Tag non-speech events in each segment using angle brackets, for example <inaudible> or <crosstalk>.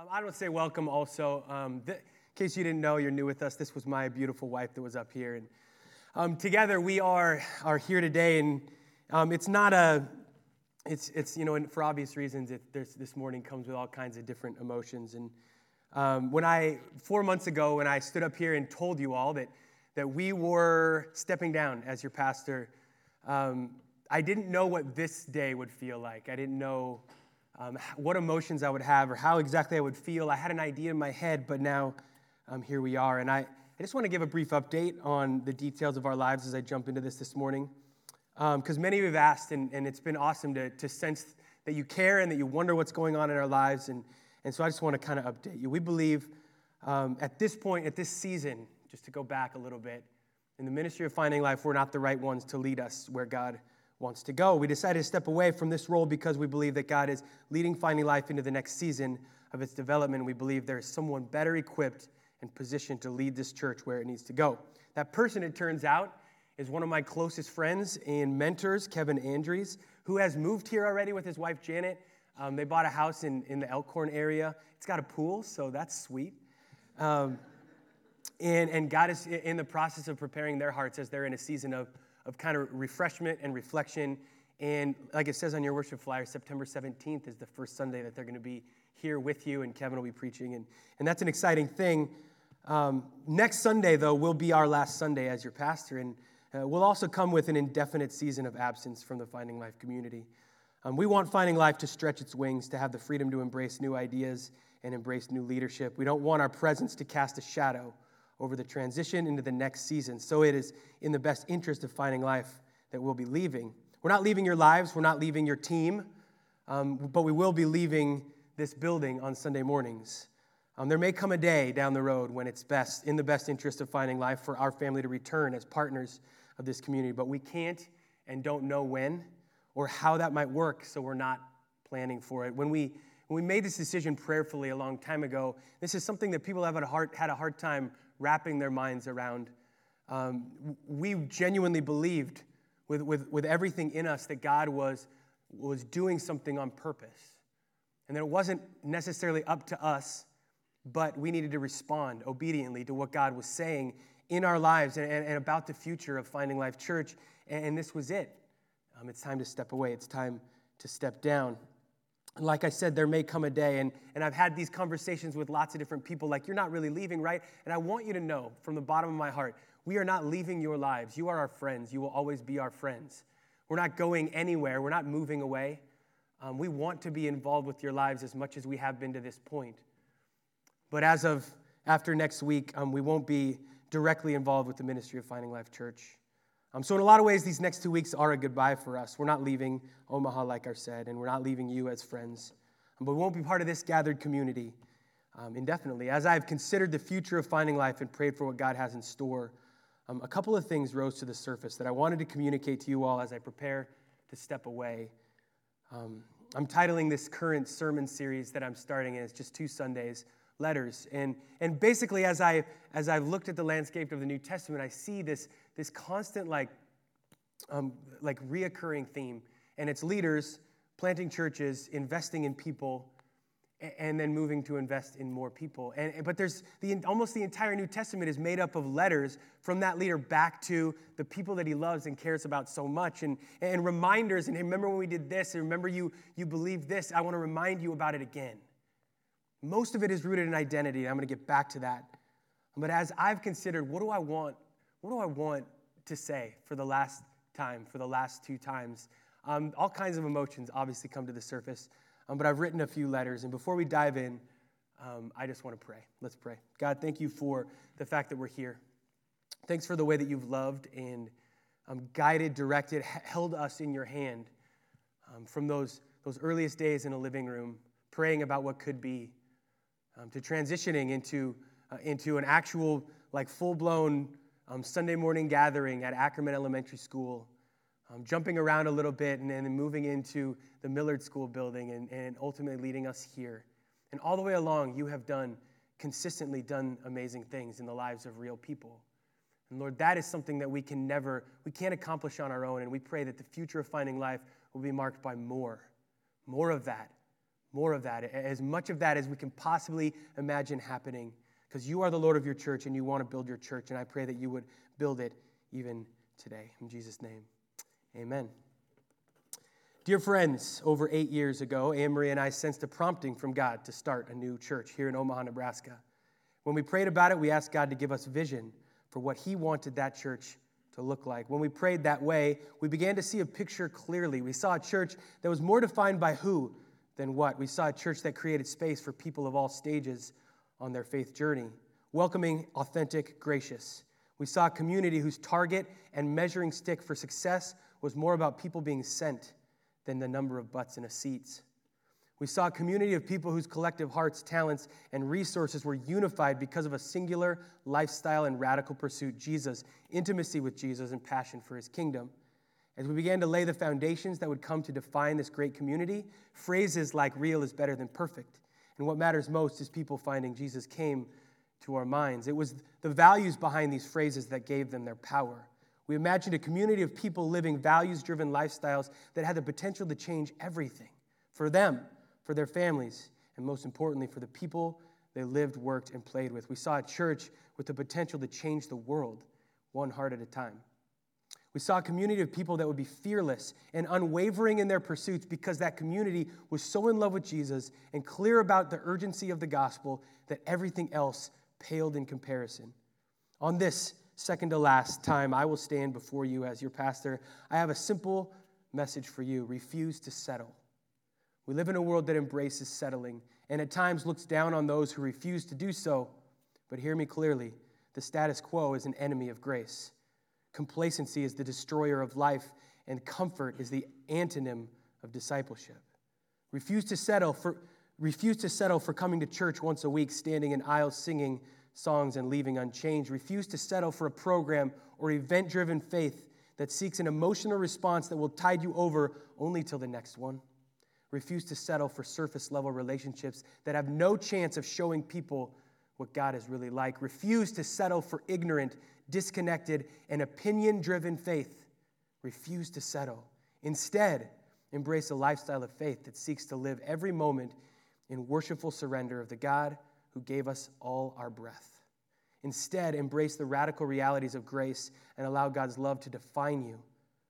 Um, I don't say welcome also. Um, th- in case you didn't know, you're new with us. This was my beautiful wife that was up here. And um, together we are, are here today. And um, it's not a, it's, it's you know, and for obvious reasons, it, this morning comes with all kinds of different emotions. And um, when I, four months ago, when I stood up here and told you all that, that we were stepping down as your pastor, um, I didn't know what this day would feel like. I didn't know um, what emotions I would have or how exactly I would feel. I had an idea in my head, but now um, here we are. And I, I just want to give a brief update on the details of our lives as I jump into this this morning. Because um, many of you have asked, and, and it's been awesome to, to sense that you care and that you wonder what's going on in our lives. And, and so I just want to kind of update you. We believe um, at this point, at this season, just to go back a little bit, in the ministry of finding life, we're not the right ones to lead us where God wants to go. We decided to step away from this role because we believe that God is leading Finding Life into the next season of its development. We believe there is someone better equipped and positioned to lead this church where it needs to go. That person, it turns out, is one of my closest friends and mentors, Kevin Andrews, who has moved here already with his wife, Janet. Um, they bought a house in, in the Elkhorn area. It's got a pool, so that's sweet. Um, and, and God is in the process of preparing their hearts as they're in a season of of kind of refreshment and reflection. And like it says on your worship flyer, September 17th is the first Sunday that they're going to be here with you, and Kevin will be preaching. And, and that's an exciting thing. Um, next Sunday, though, will be our last Sunday as your pastor, and uh, we'll also come with an indefinite season of absence from the Finding Life community. Um, we want Finding Life to stretch its wings, to have the freedom to embrace new ideas and embrace new leadership. We don't want our presence to cast a shadow over the transition into the next season. So it is in the best interest of finding life that we'll be leaving. We're not leaving your lives, we're not leaving your team, um, but we will be leaving this building on Sunday mornings. Um, there may come a day down the road when it's best, in the best interest of finding life, for our family to return as partners of this community, but we can't and don't know when or how that might work, so we're not planning for it. When we when we made this decision prayerfully a long time ago, this is something that people have had a hard, had a hard time wrapping their minds around. Um, we genuinely believed with, with, with everything in us that God was, was doing something on purpose. And that it wasn't necessarily up to us, but we needed to respond obediently to what God was saying in our lives and, and, and about the future of Finding Life Church. And, and this was it. Um, it's time to step away, it's time to step down like I said, there may come a day, and, and I've had these conversations with lots of different people, like, you're not really leaving, right? And I want you to know from the bottom of my heart, we are not leaving your lives. You are our friends. You will always be our friends. We're not going anywhere, we're not moving away. Um, we want to be involved with your lives as much as we have been to this point. But as of after next week, um, we won't be directly involved with the ministry of Finding Life Church. Um, so, in a lot of ways, these next two weeks are a goodbye for us. We're not leaving Omaha, like I said, and we're not leaving you as friends. Um, but we won't be part of this gathered community um, indefinitely. As I've considered the future of finding life and prayed for what God has in store, um, a couple of things rose to the surface that I wanted to communicate to you all as I prepare to step away. Um, I'm titling this current sermon series that I'm starting, and it's just two Sundays letters. And, and basically, as, I, as I've looked at the landscape of the New Testament, I see this, this constant, like, um, like reoccurring theme. And it's leaders planting churches, investing in people, and then moving to invest in more people. And, but there's the, almost the entire New Testament is made up of letters from that leader back to the people that he loves and cares about so much, and, and reminders. And remember when we did this, and remember you, you believed this, I want to remind you about it again. Most of it is rooted in identity, and I'm going to get back to that. But as I've considered, what do I want? What do I want to say for the last time, for the last two times? Um, all kinds of emotions obviously come to the surface, um, but I've written a few letters. And before we dive in, um, I just want to pray. Let's pray. God, thank you for the fact that we're here. Thanks for the way that you've loved and um, guided, directed, held us in your hand um, from those, those earliest days in a living room, praying about what could be um, to transitioning into, uh, into an actual, like, full blown um, Sunday morning gathering at Ackerman Elementary School, um, jumping around a little bit and then moving into the Millard School building and, and ultimately leading us here. And all the way along, you have done, consistently done amazing things in the lives of real people. And Lord, that is something that we can never, we can't accomplish on our own. And we pray that the future of finding life will be marked by more, more of that, More of that, as much of that as we can possibly imagine happening, because you are the Lord of your church and you want to build your church. And I pray that you would build it even today. In Jesus' name, amen. Dear friends, over eight years ago, Anne Marie and I sensed a prompting from God to start a new church here in Omaha, Nebraska. When we prayed about it, we asked God to give us vision for what He wanted that church to look like. When we prayed that way, we began to see a picture clearly. We saw a church that was more defined by who than what. We saw a church that created space for people of all stages on their faith journey, welcoming, authentic, gracious. We saw a community whose target and measuring stick for success was more about people being sent than the number of butts in a seat. We saw a community of people whose collective hearts, talents, and resources were unified because of a singular lifestyle and radical pursuit Jesus, intimacy with Jesus, and passion for his kingdom. As we began to lay the foundations that would come to define this great community, phrases like real is better than perfect. And what matters most is people finding Jesus came to our minds. It was the values behind these phrases that gave them their power. We imagined a community of people living values driven lifestyles that had the potential to change everything for them for their families, and most importantly, for the people they lived, worked, and played with. We saw a church with the potential to change the world one heart at a time. We saw a community of people that would be fearless and unwavering in their pursuits because that community was so in love with Jesus and clear about the urgency of the gospel that everything else paled in comparison. On this second to last time I will stand before you as your pastor, I have a simple message for you refuse to settle. We live in a world that embraces settling and at times looks down on those who refuse to do so. But hear me clearly the status quo is an enemy of grace. Complacency is the destroyer of life, and comfort is the antonym of discipleship. Refuse to settle for, refuse to settle for coming to church once a week, standing in aisles singing songs and leaving unchanged. Refuse to settle for a program or event driven faith that seeks an emotional response that will tide you over only till the next one refuse to settle for surface level relationships that have no chance of showing people what God is really like. Refuse to settle for ignorant, disconnected, and opinion driven faith. Refuse to settle. Instead, embrace a lifestyle of faith that seeks to live every moment in worshipful surrender of the God who gave us all our breath. Instead, embrace the radical realities of grace and allow God's love to define you,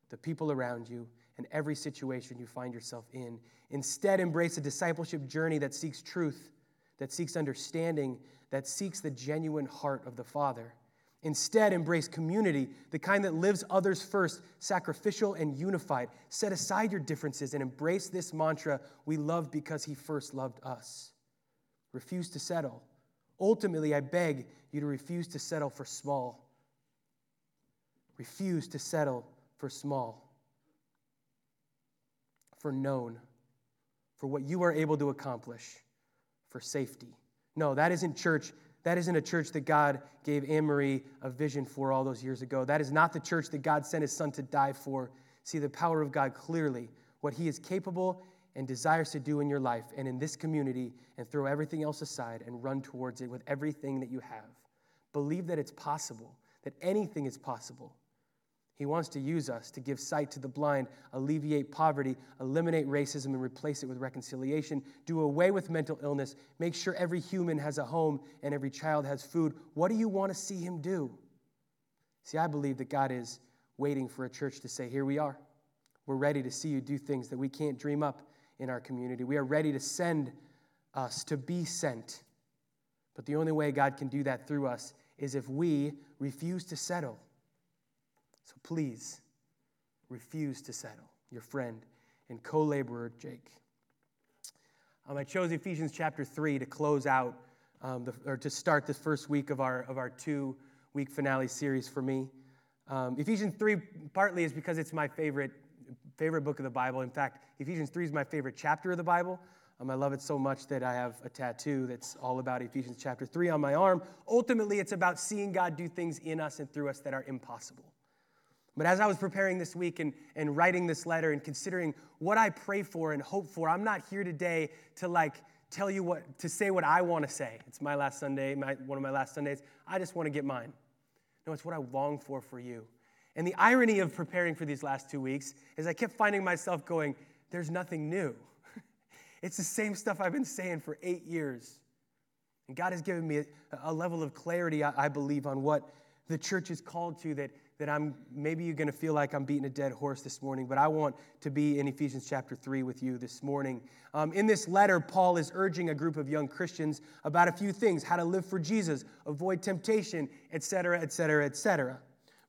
the people around you, and every situation you find yourself in. Instead, embrace a discipleship journey that seeks truth, that seeks understanding, that seeks the genuine heart of the Father. Instead, embrace community, the kind that lives others first, sacrificial and unified. Set aside your differences and embrace this mantra we love because He first loved us. Refuse to settle. Ultimately, I beg you to refuse to settle for small. Refuse to settle for small, for known for what you are able to accomplish, for safety. No, that isn't church. That isn't a church that God gave Anne Marie a vision for all those years ago. That is not the church that God sent his son to die for. See the power of God clearly, what he is capable and desires to do in your life and in this community, and throw everything else aside and run towards it with everything that you have. Believe that it's possible, that anything is possible. He wants to use us to give sight to the blind, alleviate poverty, eliminate racism, and replace it with reconciliation, do away with mental illness, make sure every human has a home and every child has food. What do you want to see him do? See, I believe that God is waiting for a church to say, Here we are. We're ready to see you do things that we can't dream up in our community. We are ready to send us to be sent. But the only way God can do that through us is if we refuse to settle so please refuse to settle. Your friend and co laborer, Jake. Um, I chose Ephesians chapter 3 to close out, um, the, or to start this first week of our, of our two week finale series for me. Um, Ephesians 3 partly is because it's my favorite, favorite book of the Bible. In fact, Ephesians 3 is my favorite chapter of the Bible. Um, I love it so much that I have a tattoo that's all about Ephesians chapter 3 on my arm. Ultimately, it's about seeing God do things in us and through us that are impossible. But as I was preparing this week and, and writing this letter and considering what I pray for and hope for, I'm not here today to like tell you what, to say what I want to say. It's my last Sunday, my, one of my last Sundays. I just want to get mine. No, it's what I long for for you. And the irony of preparing for these last two weeks is I kept finding myself going, there's nothing new. <laughs> It's the same stuff I've been saying for eight years. And God has given me a, a level of clarity, I, I believe, on what the church is called to that, that I'm maybe you're going to feel like I'm beating a dead horse this morning, but I want to be in Ephesians chapter 3 with you this morning. Um, in this letter, Paul is urging a group of young Christians about a few things how to live for Jesus, avoid temptation, etc., etc., etc.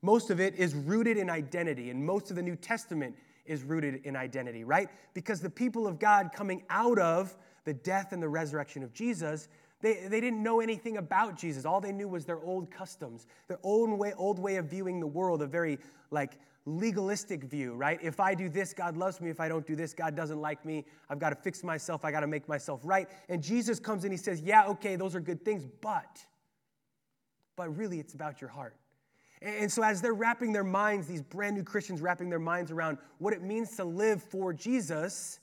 Most of it is rooted in identity, and most of the New Testament is rooted in identity, right? Because the people of God coming out of the death and the resurrection of Jesus they, they didn't know anything about Jesus. All they knew was their old customs, their own way, old way of viewing the world, a very like legalistic view, right? If I do this, God loves me. If I don't do this, God doesn't like me. I've got to fix myself. I got to make myself right. And Jesus comes and he says, Yeah, okay, those are good things, but, but really it's about your heart. And so, as they're wrapping their minds, these brand new Christians wrapping their minds around what it means to live for Jesus,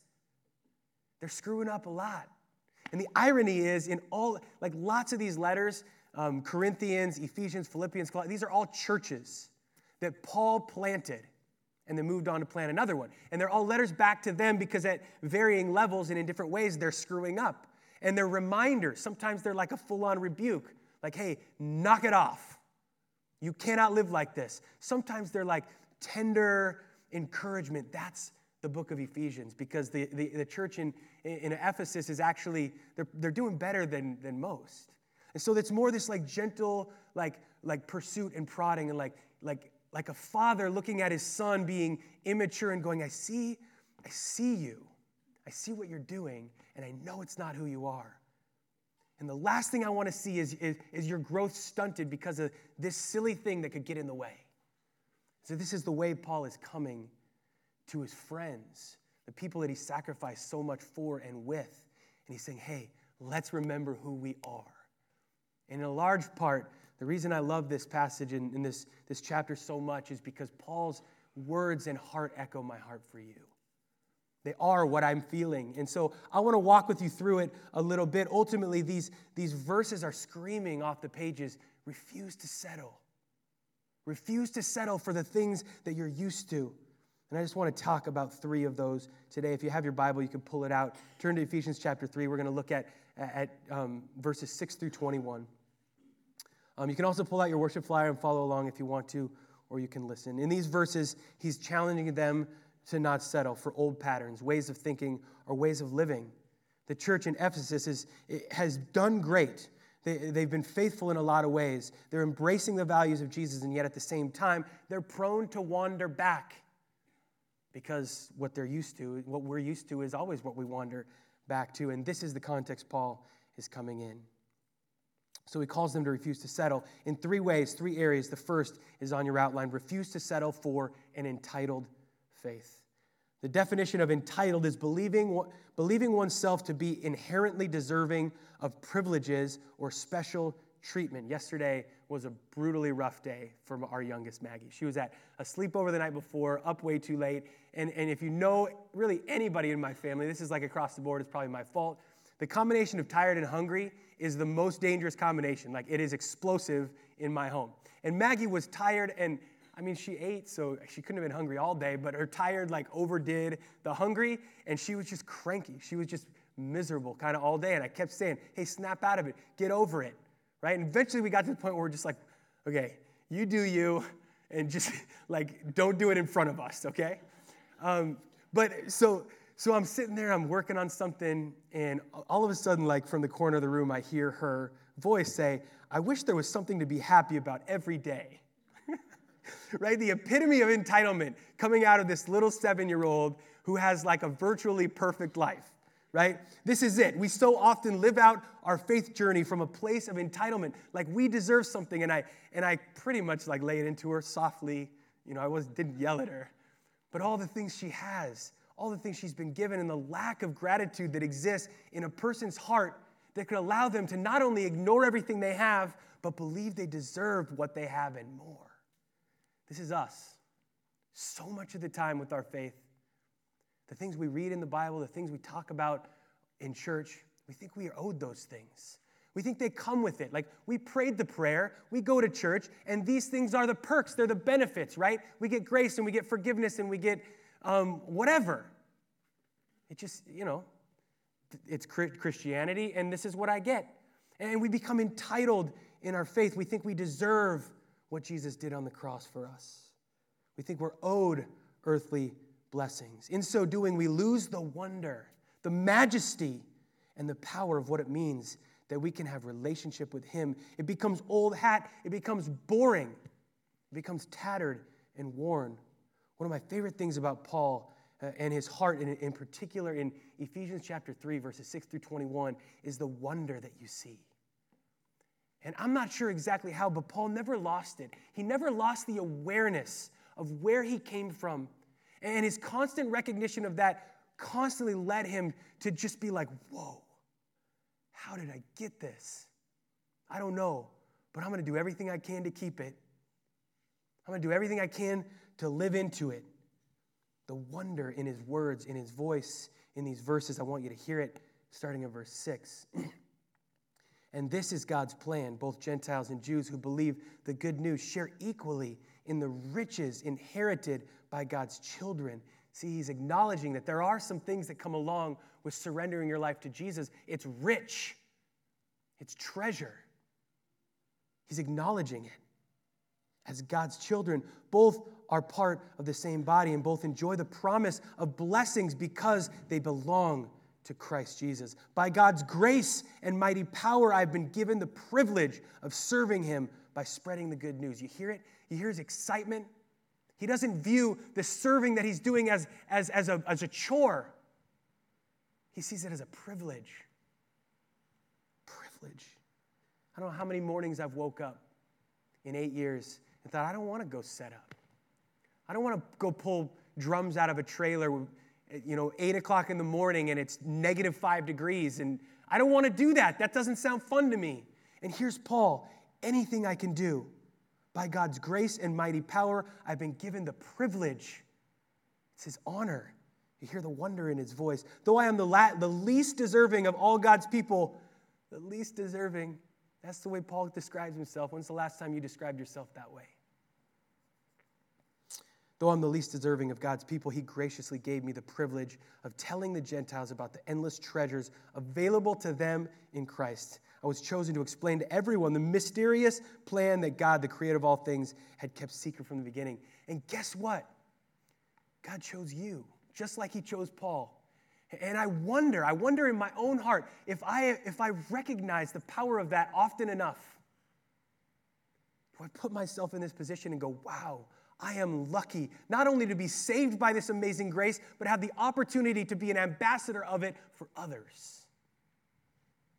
they're screwing up a lot. And the irony is, in all, like lots of these letters, um, Corinthians, Ephesians, Philippians, these are all churches that Paul planted and then moved on to plant another one. And they're all letters back to them because at varying levels and in different ways, they're screwing up. And they're reminders. Sometimes they're like a full on rebuke, like, hey, knock it off. You cannot live like this. Sometimes they're like tender encouragement. That's the book of Ephesians because the, the, the church in, in Ephesus is actually, they're, they're doing better than, than most. And so it's more this like gentle, like, like pursuit and prodding and like, like, like a father looking at his son being immature and going, I see, I see you. I see what you're doing, and I know it's not who you are. And the last thing I want to see is, is, is your growth stunted because of this silly thing that could get in the way. So, this is the way Paul is coming to his friends, the people that he sacrificed so much for and with. And he's saying, hey, let's remember who we are. And in a large part, the reason I love this passage and, this, this chapter so much is because Paul's words and heart echo my heart for you. They are what I'm feeling. And so I want to walk with you through it a little bit. Ultimately, these, these verses are screaming off the pages refuse to settle. Refuse to settle for the things that you're used to. And I just want to talk about three of those today. If you have your Bible, you can pull it out. Turn to Ephesians chapter 3. We're going to look at, at um, verses 6 through 21. Um, you can also pull out your worship flyer and follow along if you want to, or you can listen. In these verses, he's challenging them to not settle for old patterns, ways of thinking, or ways of living. The church in Ephesus is, has done great. They, they've been faithful in a lot of ways. They're embracing the values of Jesus, and yet at the same time, they're prone to wander back because what they're used to, what we're used to, is always what we wander back to. And this is the context Paul is coming in. So he calls them to refuse to settle in three ways, three areas. The first is on your outline refuse to settle for an entitled faith. The definition of entitled is believing, believing oneself to be inherently deserving of privileges or special treatment. Yesterday was a brutally rough day for our youngest Maggie. She was at a sleepover the night before, up way too late. And, and if you know really anybody in my family, this is like across the board, it's probably my fault. The combination of tired and hungry is the most dangerous combination. Like it is explosive in my home. And Maggie was tired and I mean, she ate, so she couldn't have been hungry all day, but her tired like overdid the hungry, and she was just cranky. She was just miserable kind of all day. And I kept saying, hey, snap out of it, get over it right? And eventually we got to the point where we're just like, okay, you do you, and just <laughs> like don't do it in front of us, okay? Um, but so so I'm sitting there, I'm working on something, and all of a sudden, like from the corner of the room, I hear her voice say, I wish there was something to be happy about every day. <laughs> right? The epitome of entitlement coming out of this little seven year old who has like a virtually perfect life right? This is it. We so often live out our faith journey from a place of entitlement, like we deserve something. And I and I pretty much like lay it into her softly. You know, I was didn't yell at her, but all the things she has, all the things she's been given, and the lack of gratitude that exists in a person's heart that could allow them to not only ignore everything they have, but believe they deserve what they have and more. This is us. So much of the time with our faith, the things we read in the Bible, the things we talk about in church, we think we are owed those things. We think they come with it. Like we prayed the prayer, we go to church, and these things are the perks, they're the benefits, right? We get grace and we get forgiveness and we get um, whatever. It just, you know, it's Christianity, and this is what I get. And we become entitled in our faith. We think we deserve what Jesus did on the cross for us. We think we're owed earthly blessings. In so doing, we lose the wonder, the majesty, and the power of what it means that we can have relationship with him. It becomes old hat, it becomes boring, it becomes tattered and worn. One of my favorite things about Paul uh, and his heart, in, in particular in Ephesians chapter 3, verses 6 through 21, is the wonder that you see. And I'm not sure exactly how, but Paul never lost it. He never lost the awareness of where he came from. And his constant recognition of that constantly led him to just be like, whoa, how did I get this? I don't know, but I'm going to do everything I can to keep it. I'm going to do everything I can to live into it. The wonder in his words, in his voice, in these verses, I want you to hear it starting in verse 6. <clears throat> and this is God's plan. Both Gentiles and Jews who believe the good news share equally in the riches inherited by God's children. See, he's acknowledging that there are some things that come along with surrendering your life to Jesus. It's rich, it's treasure. He's acknowledging it. As God's children, both are part of the same body and both enjoy the promise of blessings because they belong to Christ Jesus. By God's grace and mighty power, I've been given the privilege of serving Him by spreading the good news. You hear it? You hear His excitement? He doesn't view the serving that He's doing as, as, as, a, as a chore, He sees it as a privilege. Privilege. I don't know how many mornings I've woke up in eight years and thought, I don't want to go set up. I don't want to go pull drums out of a trailer, you know, eight o'clock in the morning and it's negative five degrees. And I don't want to do that. That doesn't sound fun to me. And here's Paul anything I can do. By God's grace and mighty power, I've been given the privilege. It's his honor. You hear the wonder in his voice. Though I am the, la- the least deserving of all God's people, the least deserving. That's the way Paul describes himself. When's the last time you described yourself that way? Though I'm the least deserving of God's people, He graciously gave me the privilege of telling the Gentiles about the endless treasures available to them in Christ. I was chosen to explain to everyone the mysterious plan that God, the creator of all things, had kept secret from the beginning. And guess what? God chose you, just like He chose Paul. And I wonder, I wonder in my own heart if I, if I recognize the power of that often enough. Do I put myself in this position and go, wow, I am lucky not only to be saved by this amazing grace, but have the opportunity to be an ambassador of it for others.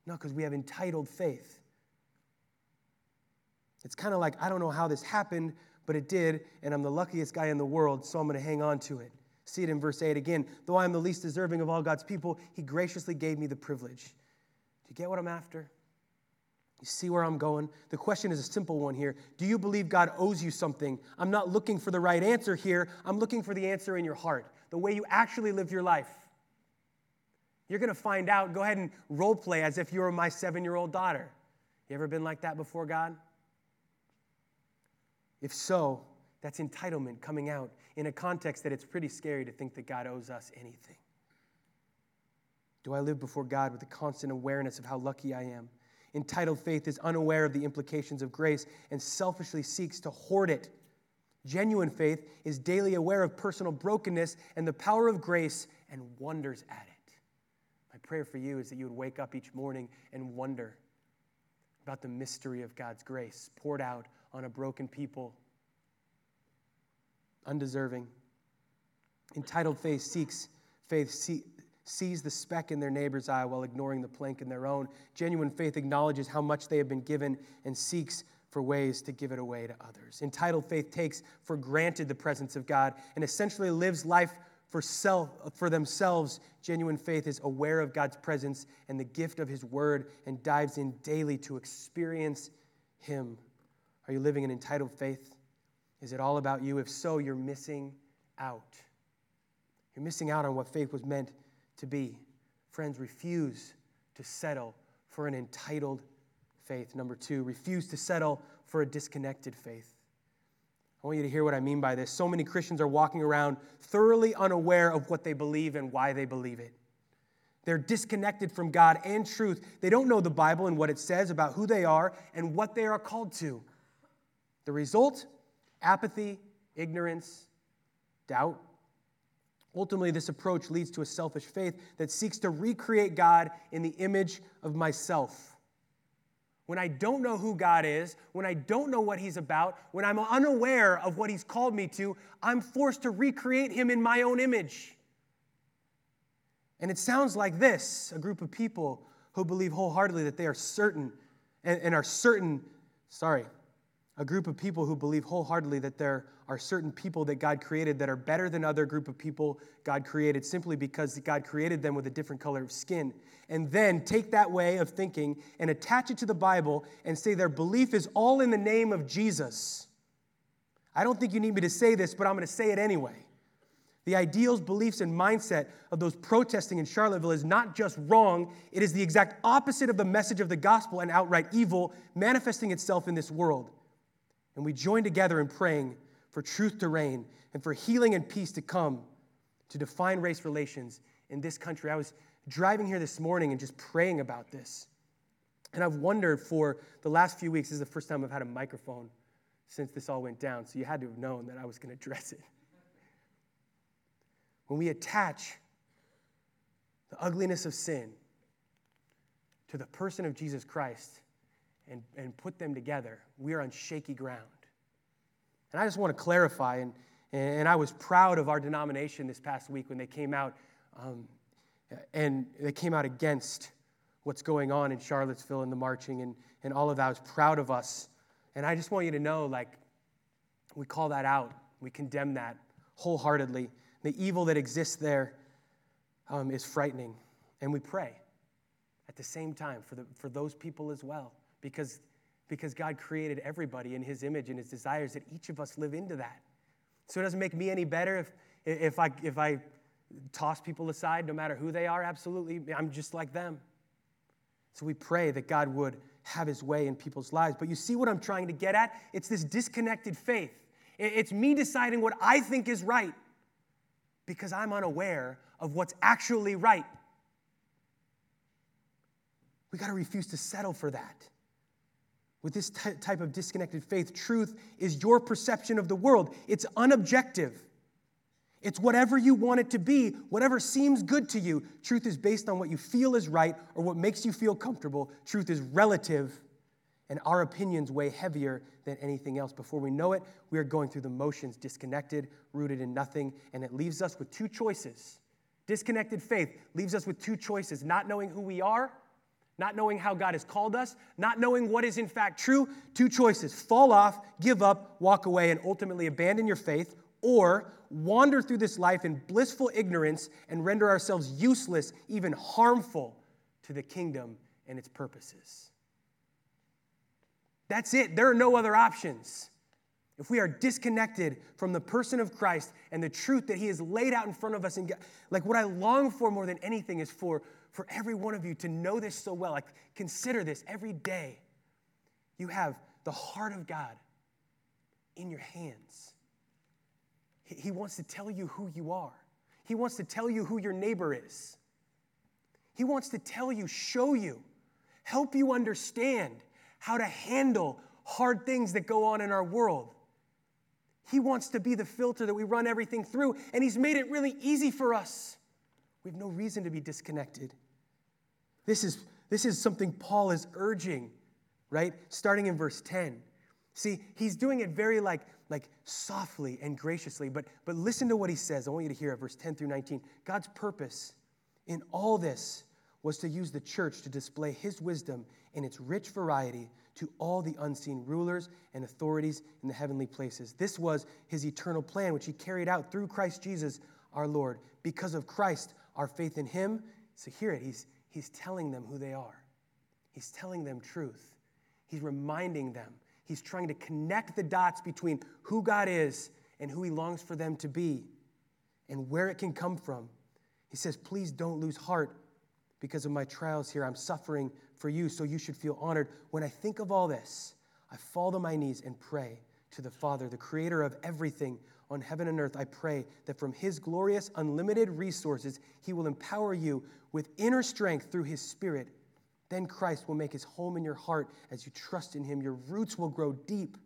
Not because we have entitled faith. It's kind of like, I don't know how this happened, but it did, and I'm the luckiest guy in the world, so I'm going to hang on to it. See it in verse 8 again. Though I am the least deserving of all God's people, He graciously gave me the privilege. Do you get what I'm after? You see where I'm going? The question is a simple one here. Do you believe God owes you something? I'm not looking for the right answer here. I'm looking for the answer in your heart, the way you actually live your life. You're going to find out. Go ahead and role play as if you were my seven year old daughter. You ever been like that before God? If so, that's entitlement coming out in a context that it's pretty scary to think that God owes us anything. Do I live before God with a constant awareness of how lucky I am? Entitled faith is unaware of the implications of grace and selfishly seeks to hoard it. Genuine faith is daily aware of personal brokenness and the power of grace and wonders at it. Prayer for you is that you would wake up each morning and wonder about the mystery of God's grace poured out on a broken people, undeserving. Entitled faith seeks faith see, sees the speck in their neighbor's eye while ignoring the plank in their own. Genuine faith acknowledges how much they have been given and seeks for ways to give it away to others. Entitled faith takes for granted the presence of God and essentially lives life for self for themselves. Genuine faith is aware of God's presence and the gift of his word and dives in daily to experience him. Are you living an entitled faith? Is it all about you? If so, you're missing out. You're missing out on what faith was meant to be. Friends, refuse to settle for an entitled faith. Number two, refuse to settle for a disconnected faith. I want you to hear what I mean by this. So many Christians are walking around thoroughly unaware of what they believe and why they believe it. They're disconnected from God and truth. They don't know the Bible and what it says about who they are and what they are called to. The result apathy, ignorance, doubt. Ultimately, this approach leads to a selfish faith that seeks to recreate God in the image of myself. When I don't know who God is, when I don't know what He's about, when I'm unaware of what He's called me to, I'm forced to recreate Him in my own image. And it sounds like this a group of people who believe wholeheartedly that they are certain and, and are certain, sorry, a group of people who believe wholeheartedly that there are certain people that God created that are better than other group of people God created simply because God created them with a different color of skin. And then take that way of thinking and attach it to the Bible and say their belief is all in the name of Jesus. I don't think you need me to say this, but I'm going to say it anyway. The ideals, beliefs, and mindset of those protesting in Charlottesville is not just wrong, it is the exact opposite of the message of the gospel and outright evil manifesting itself in this world. And we join together in praying for truth to reign and for healing and peace to come to define race relations in this country. I was driving here this morning and just praying about this. And I've wondered for the last few weeks, this is the first time I've had a microphone since this all went down, so you had to have known that I was going to address it. When we attach the ugliness of sin to the person of Jesus Christ, and, and put them together, we are on shaky ground. And I just want to clarify, and, and I was proud of our denomination this past week when they came out um, and they came out against what's going on in Charlottesville and the marching and, and all of that. I was proud of us. And I just want you to know, like, we call that out. We condemn that wholeheartedly. The evil that exists there um, is frightening. And we pray at the same time for, the, for those people as well because, because God created everybody in His image and His desires that each of us live into that. So it doesn't make me any better if, if, I, if I toss people aside, no matter who they are. Absolutely, I'm just like them. So we pray that God would have His way in people's lives. But you see what I'm trying to get at? It's this disconnected faith. It's me deciding what I think is right because I'm unaware of what's actually right. We got to refuse to settle for that. With this t- type of disconnected faith, truth is your perception of the world. It's unobjective. It's whatever you want it to be, whatever seems good to you. Truth is based on what you feel is right or what makes you feel comfortable. Truth is relative, and our opinions weigh heavier than anything else. Before we know it, we are going through the motions, disconnected, rooted in nothing, and it leaves us with two choices. Disconnected faith leaves us with two choices not knowing who we are not knowing how God has called us, not knowing what is in fact true, two choices fall off, give up, walk away, and ultimately abandon your faith, or wander through this life in blissful ignorance and render ourselves useless, even harmful to the kingdom and its purposes. That's it. There are no other options. If we are disconnected from the person of Christ and the truth that He has laid out in front of us, and like what I long for more than anything is for for every one of you to know this so well. Like, consider this every day. You have the heart of God in your hands. He wants to tell you who you are, He wants to tell you who your neighbor is. He wants to tell you, show you, help you understand how to handle hard things that go on in our world. He wants to be the filter that we run everything through, and He's made it really easy for us. We have no reason to be disconnected. This is, this is something Paul is urging, right? Starting in verse 10. See, he's doing it very like, like softly and graciously, but, but listen to what he says. I want you to hear it, verse 10 through 19. God's purpose in all this was to use the church to display his wisdom in its rich variety to all the unseen rulers and authorities in the heavenly places. This was his eternal plan, which he carried out through Christ Jesus our Lord. Because of Christ, our faith in him. So hear it. He's, he's telling them who they are, he's telling them truth, he's reminding them. He's trying to connect the dots between who God is and who he longs for them to be and where it can come from. He says, Please don't lose heart because of my trials here. I'm suffering for you, so you should feel honored. When I think of all this, I fall to my knees and pray to the Father, the creator of everything on heaven and earth, I pray that from his glorious, unlimited resources, he will empower you with inner strength through his Spirit. Then Christ will make his home in your heart as you trust in him. Your roots will grow deep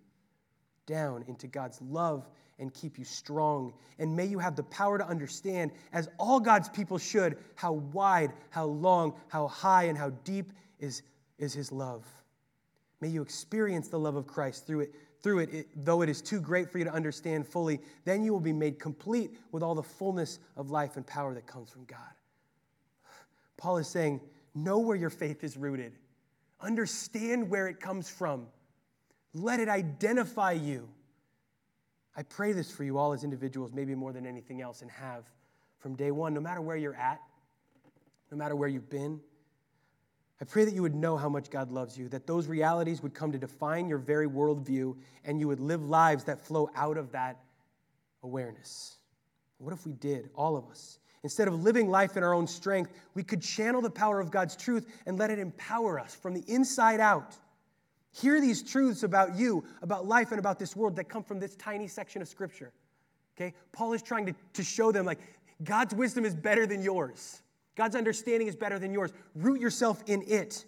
down into God's love and keep you strong. And may you have the power to understand, as all God's people should, how wide, how long, how high, and how deep is, is his love. May you experience the love of Christ through it, through it, it, though it is too great for you to understand fully. Then you will be made complete with all the fullness of life and power that comes from God. Paul is saying, know where your faith is rooted, understand where it comes from, let it identify you. I pray this for you all as individuals, maybe more than anything else, and have from day one, no matter where you're at, no matter where you've been. I pray that you would know how much God loves you, that those realities would come to define your very worldview, and you would live lives that flow out of that awareness. What if we did, all of us? Instead of living life in our own strength, we could channel the power of God's truth and let it empower us from the inside out. Hear these truths about you, about life, and about this world that come from this tiny section of Scripture. Okay? Paul is trying to, to show them, like, God's wisdom is better than yours. God's understanding is better than yours. Root yourself in it.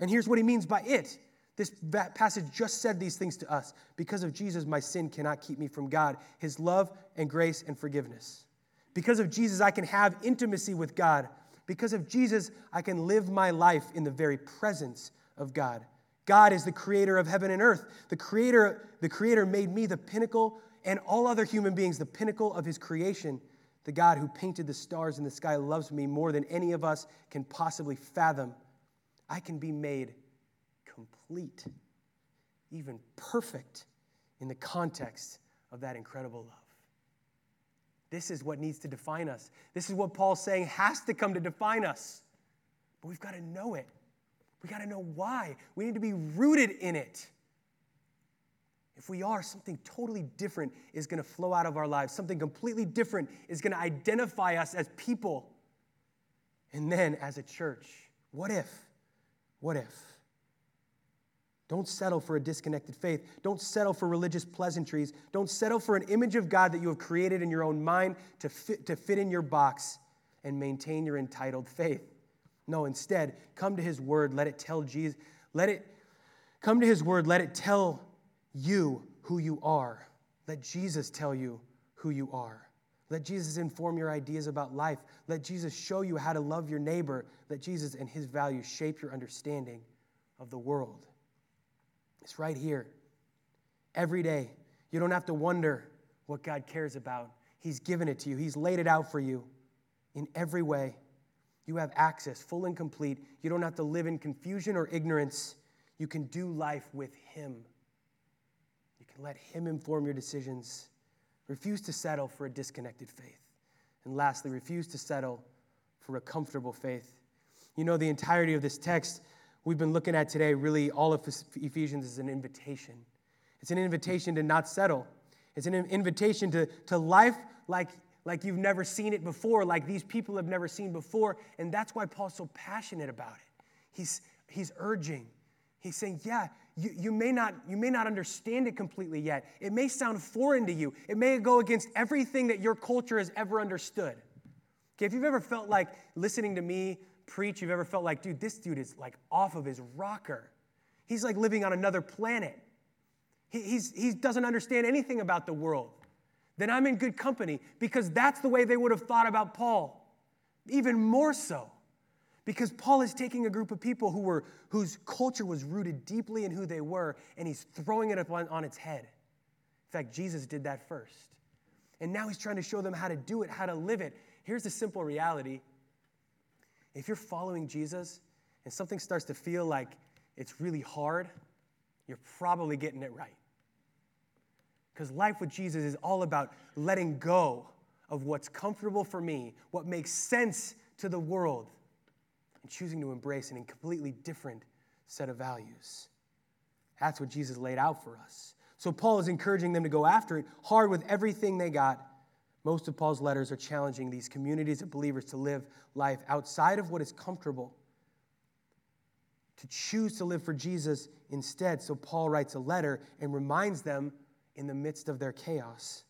And here's what he means by it. This passage just said these things to us. Because of Jesus, my sin cannot keep me from God, his love and grace and forgiveness. Because of Jesus, I can have intimacy with God. Because of Jesus, I can live my life in the very presence of God. God is the creator of heaven and earth. The creator, the creator made me the pinnacle and all other human beings the pinnacle of his creation. The God who painted the stars in the sky loves me more than any of us can possibly fathom. I can be made complete, even perfect in the context of that incredible love. This is what needs to define us. This is what Paul's saying has to come to define us. But we've got to know it. We got to know why. We need to be rooted in it. If we are, something totally different is going to flow out of our lives. Something completely different is going to identify us as people. And then as a church, what if? What if? Don't settle for a disconnected faith. Don't settle for religious pleasantries. Don't settle for an image of God that you have created in your own mind to fit, to fit in your box and maintain your entitled faith. No, instead, come to his word, let it tell Jesus, let it come to his word, let it tell you who you are. Let Jesus tell you who you are. Let Jesus inform your ideas about life. Let Jesus show you how to love your neighbor. Let Jesus and his values shape your understanding of the world. It's right here. Every day. You don't have to wonder what God cares about. He's given it to you, He's laid it out for you in every way. You have access, full and complete. You don't have to live in confusion or ignorance. You can do life with Him. Let Him inform your decisions. Refuse to settle for a disconnected faith. And lastly, refuse to settle for a comfortable faith. You know, the entirety of this text we've been looking at today, really, all of Ephesians is an invitation. It's an invitation to not settle, it's an invitation to, to life like, like you've never seen it before, like these people have never seen before. And that's why Paul's so passionate about it. He's, he's urging, he's saying, Yeah, you, you, may not, you may not understand it completely yet. It may sound foreign to you. It may go against everything that your culture has ever understood. Okay, if you've ever felt like listening to me preach, you've ever felt like, dude, this dude is like off of his rocker. He's like living on another planet. He, he's, he doesn't understand anything about the world. Then I'm in good company because that's the way they would have thought about Paul. Even more so. Because Paul is taking a group of people who were, whose culture was rooted deeply in who they were, and he's throwing it up on, on its head. In fact, Jesus did that first. And now he's trying to show them how to do it, how to live it. Here's the simple reality if you're following Jesus and something starts to feel like it's really hard, you're probably getting it right. Because life with Jesus is all about letting go of what's comfortable for me, what makes sense to the world, and choosing to embrace an completely different set of values. That's what Jesus laid out for us. So Paul is encouraging them to go after it hard with everything they got. Most of Paul's letters are challenging these communities of believers to live life outside of what is comfortable, to choose to live for Jesus instead. So Paul writes a letter and reminds them in the midst of their chaos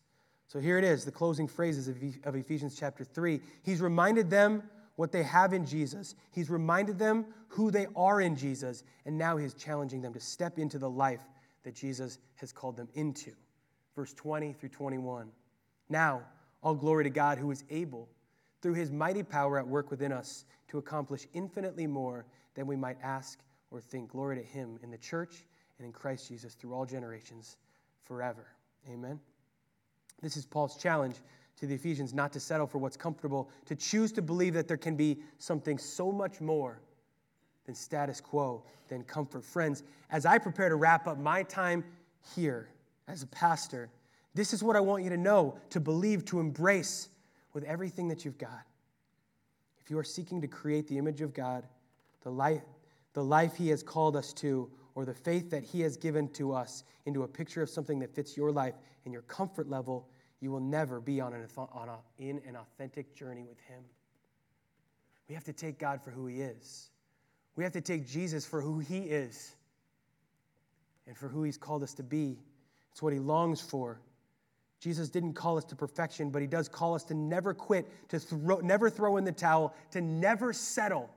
So here it is, the closing phrases of Ephesians chapter 3. He's reminded them what they have in Jesus. He's reminded them who they are in Jesus. And now he's challenging them to step into the life that Jesus has called them into. Verse 20 through 21. Now, all glory to God who is able, through his mighty power at work within us, to accomplish infinitely more than we might ask or think. Glory to him in the church and in Christ Jesus through all generations forever. Amen. This is Paul's challenge to the Ephesians not to settle for what's comfortable, to choose to believe that there can be something so much more than status quo, than comfort. Friends, as I prepare to wrap up my time here as a pastor, this is what I want you to know, to believe, to embrace with everything that you've got. If you are seeking to create the image of God, the life, the life He has called us to, or the faith that He has given to us into a picture of something that fits your life and your comfort level, you will never be on an, on a, in an authentic journey with Him. We have to take God for who He is. We have to take Jesus for who He is and for who He's called us to be. It's what He longs for. Jesus didn't call us to perfection, but He does call us to never quit, to throw, never throw in the towel, to never settle.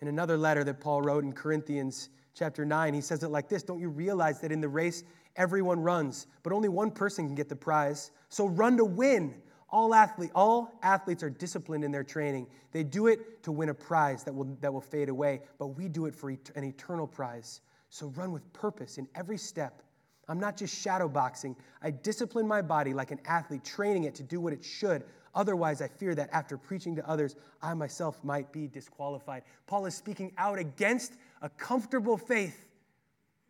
In another letter that Paul wrote in Corinthians chapter 9, he says it like this Don't you realize that in the race everyone runs, but only one person can get the prize? So run to win. All, athlete, all athletes are disciplined in their training. They do it to win a prize that will, that will fade away, but we do it for an eternal prize. So run with purpose in every step. I'm not just shadow boxing. I discipline my body like an athlete, training it to do what it should. Otherwise, I fear that after preaching to others, I myself might be disqualified. Paul is speaking out against a comfortable faith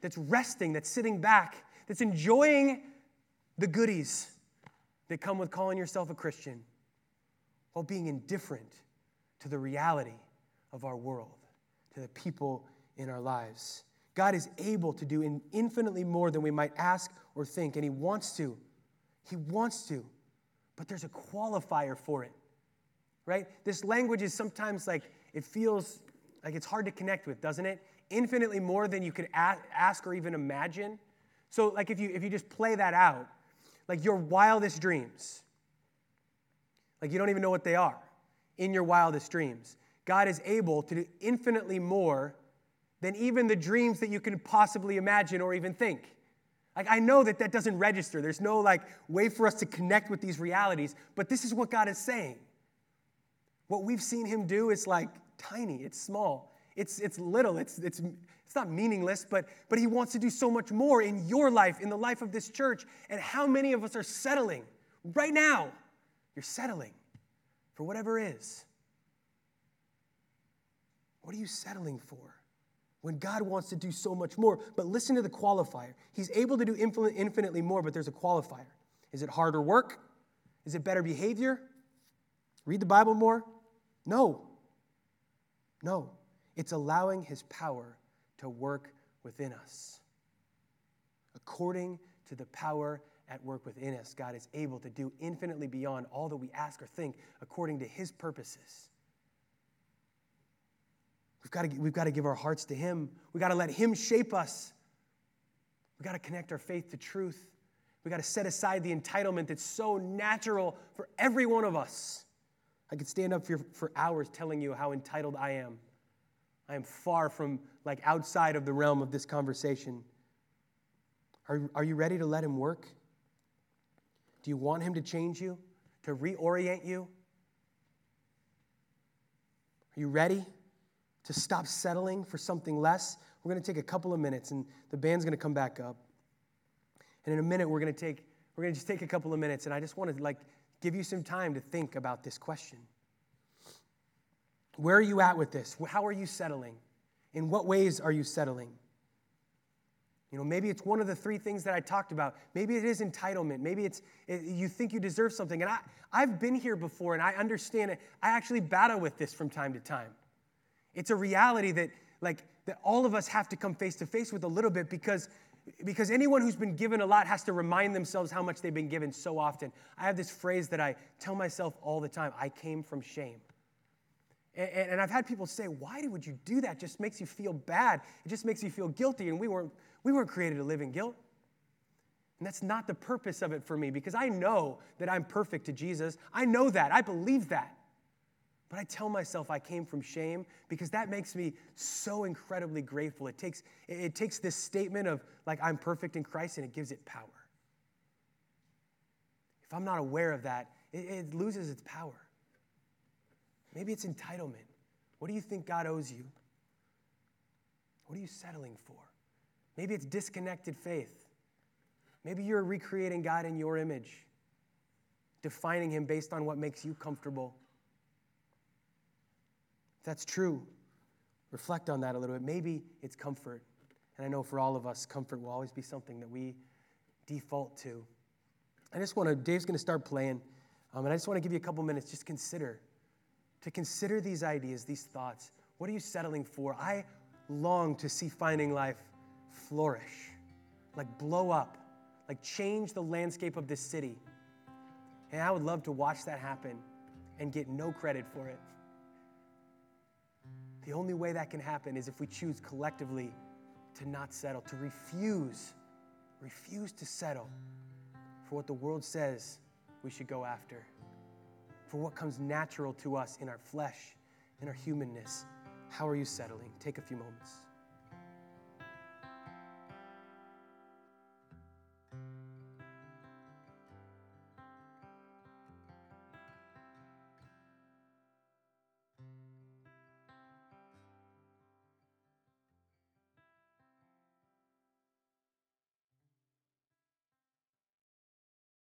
that's resting, that's sitting back, that's enjoying the goodies that come with calling yourself a Christian while being indifferent to the reality of our world, to the people in our lives. God is able to do infinitely more than we might ask or think, and He wants to. He wants to, but there's a qualifier for it, right? This language is sometimes like, it feels like it's hard to connect with, doesn't it? Infinitely more than you could ask or even imagine. So, like, if you, if you just play that out, like your wildest dreams. Like you don't even know what they are in your wildest dreams. God is able to do infinitely more than even the dreams that you can possibly imagine or even think. Like, I know that that doesn't register. There's no like way for us to connect with these realities, but this is what God is saying. What we've seen Him do is like tiny, it's small, it's, it's little, it's, it's, it's not meaningless, but, but He wants to do so much more in your life, in the life of this church. And how many of us are settling right now? You're settling for whatever is. What are you settling for? When God wants to do so much more. But listen to the qualifier. He's able to do infinitely more, but there's a qualifier. Is it harder work? Is it better behavior? Read the Bible more? No. No. It's allowing His power to work within us. According to the power at work within us, God is able to do infinitely beyond all that we ask or think according to His purposes. We've got to, we've got to give our hearts to Him. We've got to let Him shape us. We've got to connect our faith to truth. We've got to set aside the entitlement that's so natural for every one of us. I could stand up for, for hours telling you how entitled I am. I am far from like outside of the realm of this conversation. Are, are you ready to let him work? Do you want him to change you, to reorient you? Are you ready to stop settling for something less? We're going to take a couple of minutes and the band's going to come back up. And in a minute we're going to take we're going to just take a couple of minutes and I just want to like give you some time to think about this question. Where are you at with this? How are you settling? In what ways are you settling? You know, maybe it's one of the three things that I talked about. Maybe it is entitlement. Maybe it's it, you think you deserve something. And I, I've been here before and I understand it. I actually battle with this from time to time. It's a reality that, like, that all of us have to come face to face with a little bit because, because anyone who's been given a lot has to remind themselves how much they've been given so often. I have this phrase that I tell myself all the time I came from shame. And, and I've had people say, why would you do that? It just makes you feel bad. It just makes you feel guilty. And we weren't, we weren't created to live in guilt. And that's not the purpose of it for me because I know that I'm perfect to Jesus. I know that. I believe that. But I tell myself I came from shame because that makes me so incredibly grateful. It takes, it takes this statement of, like, I'm perfect in Christ and it gives it power. If I'm not aware of that, it, it loses its power. Maybe it's entitlement. What do you think God owes you? What are you settling for? Maybe it's disconnected faith. Maybe you're recreating God in your image, defining Him based on what makes you comfortable. If that's true, reflect on that a little bit. Maybe it's comfort. And I know for all of us, comfort will always be something that we default to. I just want to, Dave's going to start playing, um, and I just want to give you a couple minutes, just consider, to consider these ideas, these thoughts. What are you settling for? I long to see finding life flourish, like blow up, like change the landscape of this city. And I would love to watch that happen and get no credit for it. The only way that can happen is if we choose collectively to not settle, to refuse, refuse to settle for what the world says we should go after, for what comes natural to us in our flesh, in our humanness. How are you settling? Take a few moments.